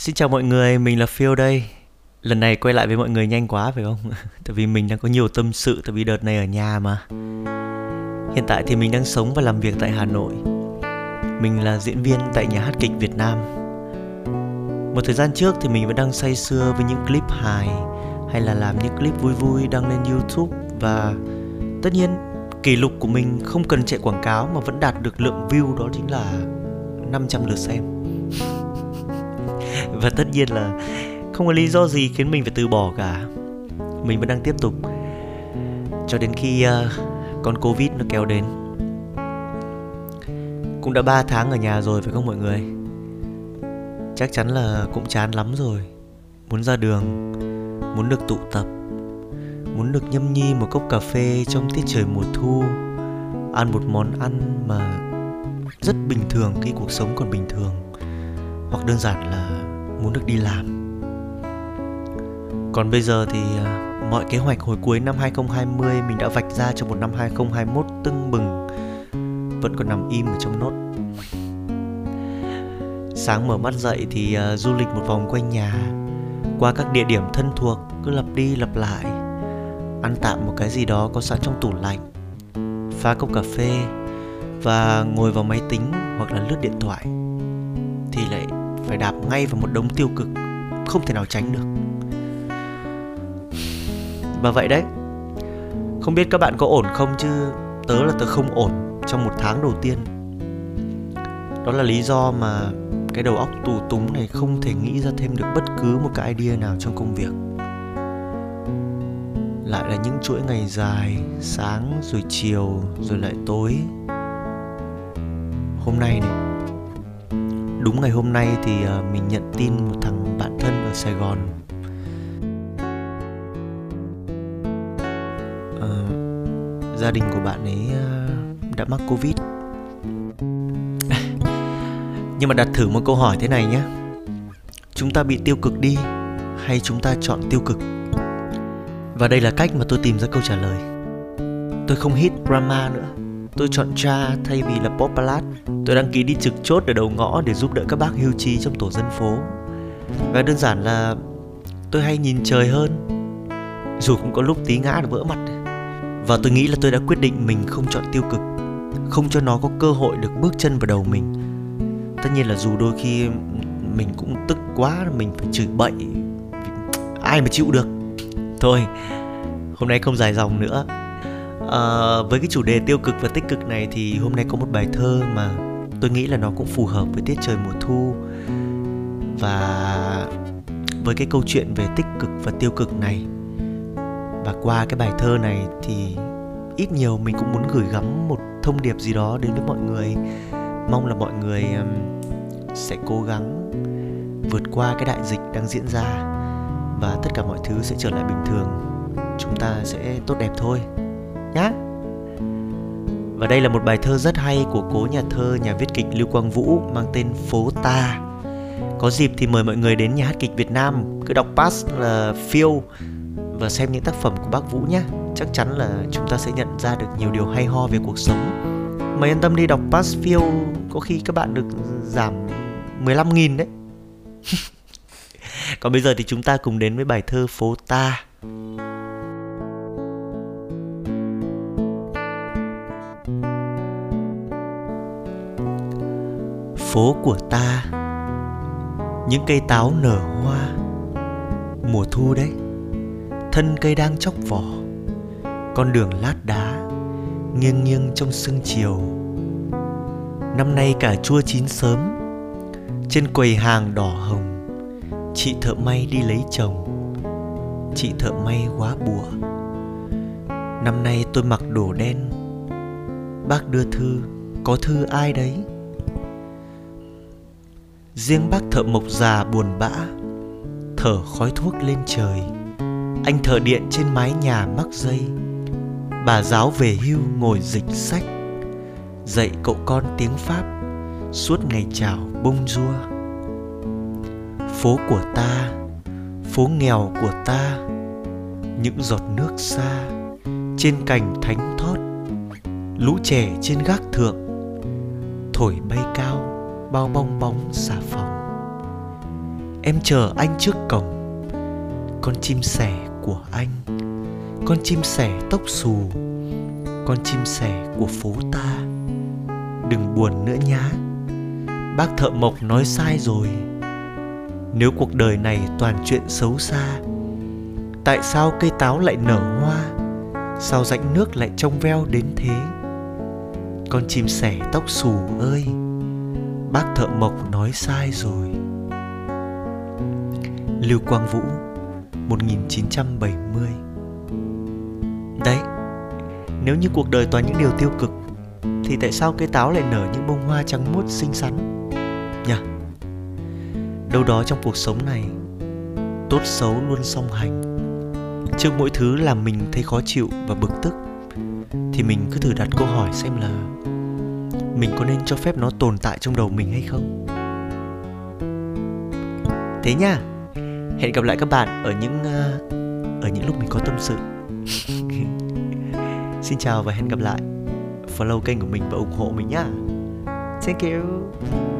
Xin chào mọi người, mình là Phil đây. Lần này quay lại với mọi người nhanh quá phải không? tại vì mình đang có nhiều tâm sự tại vì đợt này ở nhà mà. Hiện tại thì mình đang sống và làm việc tại Hà Nội. Mình là diễn viên tại nhà hát kịch Việt Nam. Một thời gian trước thì mình vẫn đang say sưa với những clip hài hay là làm những clip vui vui đăng lên YouTube và tất nhiên kỷ lục của mình không cần chạy quảng cáo mà vẫn đạt được lượng view đó chính là 500 lượt xem và tất nhiên là không có lý do gì khiến mình phải từ bỏ cả. Mình vẫn đang tiếp tục. Cho đến khi uh, con covid nó kéo đến. Cũng đã 3 tháng ở nhà rồi phải không mọi người? Chắc chắn là cũng chán lắm rồi. Muốn ra đường muốn được tụ tập muốn được nhâm nhi một cốc cà phê trong tiết trời mùa thu ăn một món ăn mà rất bình thường khi cuộc sống còn bình thường. Hoặc đơn giản là muốn được đi làm. Còn bây giờ thì à, mọi kế hoạch hồi cuối năm 2020 mình đã vạch ra cho một năm 2021 tưng bừng vẫn còn nằm im ở trong nốt. Sáng mở mắt dậy thì uh, du lịch một vòng quanh nhà qua các địa điểm thân thuộc cứ lặp đi lặp lại ăn tạm một cái gì đó có sẵn trong tủ lạnh pha cốc cà phê và ngồi vào máy tính hoặc là lướt điện thoại. Thì lại phải đạp ngay vào một đống tiêu cực không thể nào tránh được. Và vậy đấy, không biết các bạn có ổn không chứ? Tớ là tớ không ổn trong một tháng đầu tiên. Đó là lý do mà cái đầu óc tù túng này không thể nghĩ ra thêm được bất cứ một cái idea nào trong công việc. Lại là những chuỗi ngày dài, sáng rồi chiều rồi lại tối. Hôm nay này đúng ngày hôm nay thì ờ, mình nhận tin một thằng bạn thân ở sài gòn. À, gia đình của bạn ấy ờ, đã mắc covid. Nhưng mà đặt thử một câu hỏi thế này nhé chúng ta bị tiêu cực đi hay chúng ta chọn tiêu cực? Và đây là cách mà tôi tìm ra câu trả lời. Tôi không hit drama nữa. Tôi chọn cha thay vì là pop ballad tôi đăng ký đi trực chốt ở đầu ngõ để giúp đỡ các bác hưu trí trong tổ dân phố. Và đơn giản là tôi hay nhìn trời hơn. Dù cũng có lúc tí ngã vỡ mặt. Và tôi nghĩ là tôi đã quyết định mình không chọn tiêu cực không cho nó có cơ hội được bước chân vào đầu mình. Tất nhiên là dù đôi khi mình cũng tức quá mình phải chửi bậy ai mà chịu được. Thôi hôm nay không dài dòng nữa. À, với cái chủ đề tiêu cực và tích cực này thì hôm nay có một bài thơ mà tôi nghĩ là nó cũng phù hợp với tiết trời mùa thu. Và với cái câu chuyện về tích cực và tiêu cực này và qua cái bài thơ này thì ít nhiều mình cũng muốn gửi gắm một thông điệp gì đó đến với mọi người. Mong là mọi người um, sẽ cố gắng vượt qua cái đại dịch đang diễn ra và tất cả mọi thứ sẽ trở lại bình thường. Chúng ta sẽ tốt đẹp thôi, nhá và đây là một bài thơ rất hay của cố nhà thơ, nhà viết kịch lưu quang vũ, mang tên phố ta. Có dịp thì mời mọi người đến nhà hát kịch việt nam. Cứ đọc pass là phiêu và xem những tác phẩm của bác vũ nhé. Chắc chắn là chúng ta sẽ nhận ra được nhiều điều hay ho về cuộc sống. Mà yên tâm đi, đọc pass phiêu có khi các bạn được giảm 15.000 đấy. Còn bây giờ thì chúng ta cùng đến với bài thơ phố ta. Phố của ta. Những cây táo nở hoa. Mùa thu đấy, thân cây đang chóc vỏ. Con đường lát đá, nghiêng nghiêng trong sương chiều. Năm nay cả chua chín sớm, trên quầy hàng đỏ hồng. Chị thợ may đi lấy chồng, chị thợ may quá bùa. Năm nay tôi mặc đồ đen, bác đưa thư, có thư ai đấy? Riêng bác thợ mộc già buồn bã, thở khói thuốc lên trời. Anh thợ điện trên mái nhà mắc dây. Bà giáo về hưu ngồi dịch sách, dạy cậu con tiếng pháp, suốt ngày chào bông rua. Phố của ta, phố nghèo của ta, những giọt nước xa trên cành thánh thót, lũ trẻ trên gác thượng, thổi bay cao bao bong bóng xà phòng. Em chờ anh trước cổng, con chim sẻ của anh, con chim sẻ tóc xù, con chim sẻ của phố ta. Đừng buồn nữa nhá, bác thợ mộc nói sai rồi. Nếu cuộc đời này toàn chuyện xấu xa, tại sao cây táo lại nở hoa, sao rãnh nước lại trong veo đến thế? Con chim sẻ tóc xù ơi! Bác thợ mộc nói sai rồi. Lưu Quang Vũ 1970 Đấy, nếu như cuộc đời toàn những điều tiêu cực Thì tại sao cây táo lại nở những bông hoa trắng muốt xinh xắn? Nhỉ? Đâu đó trong cuộc sống này Tốt xấu luôn song hành. Trước mỗi thứ làm mình thấy khó chịu và bực tức Thì mình cứ thử đặt câu hỏi xem là mình có nên cho phép nó tồn tại trong đầu mình hay không? Thế nha. Hẹn gặp lại các bạn ở những uh, ở những lúc mình có tâm sự. Xin chào và hẹn gặp lại. Follow kênh của mình và ủng hộ mình nhá thank you.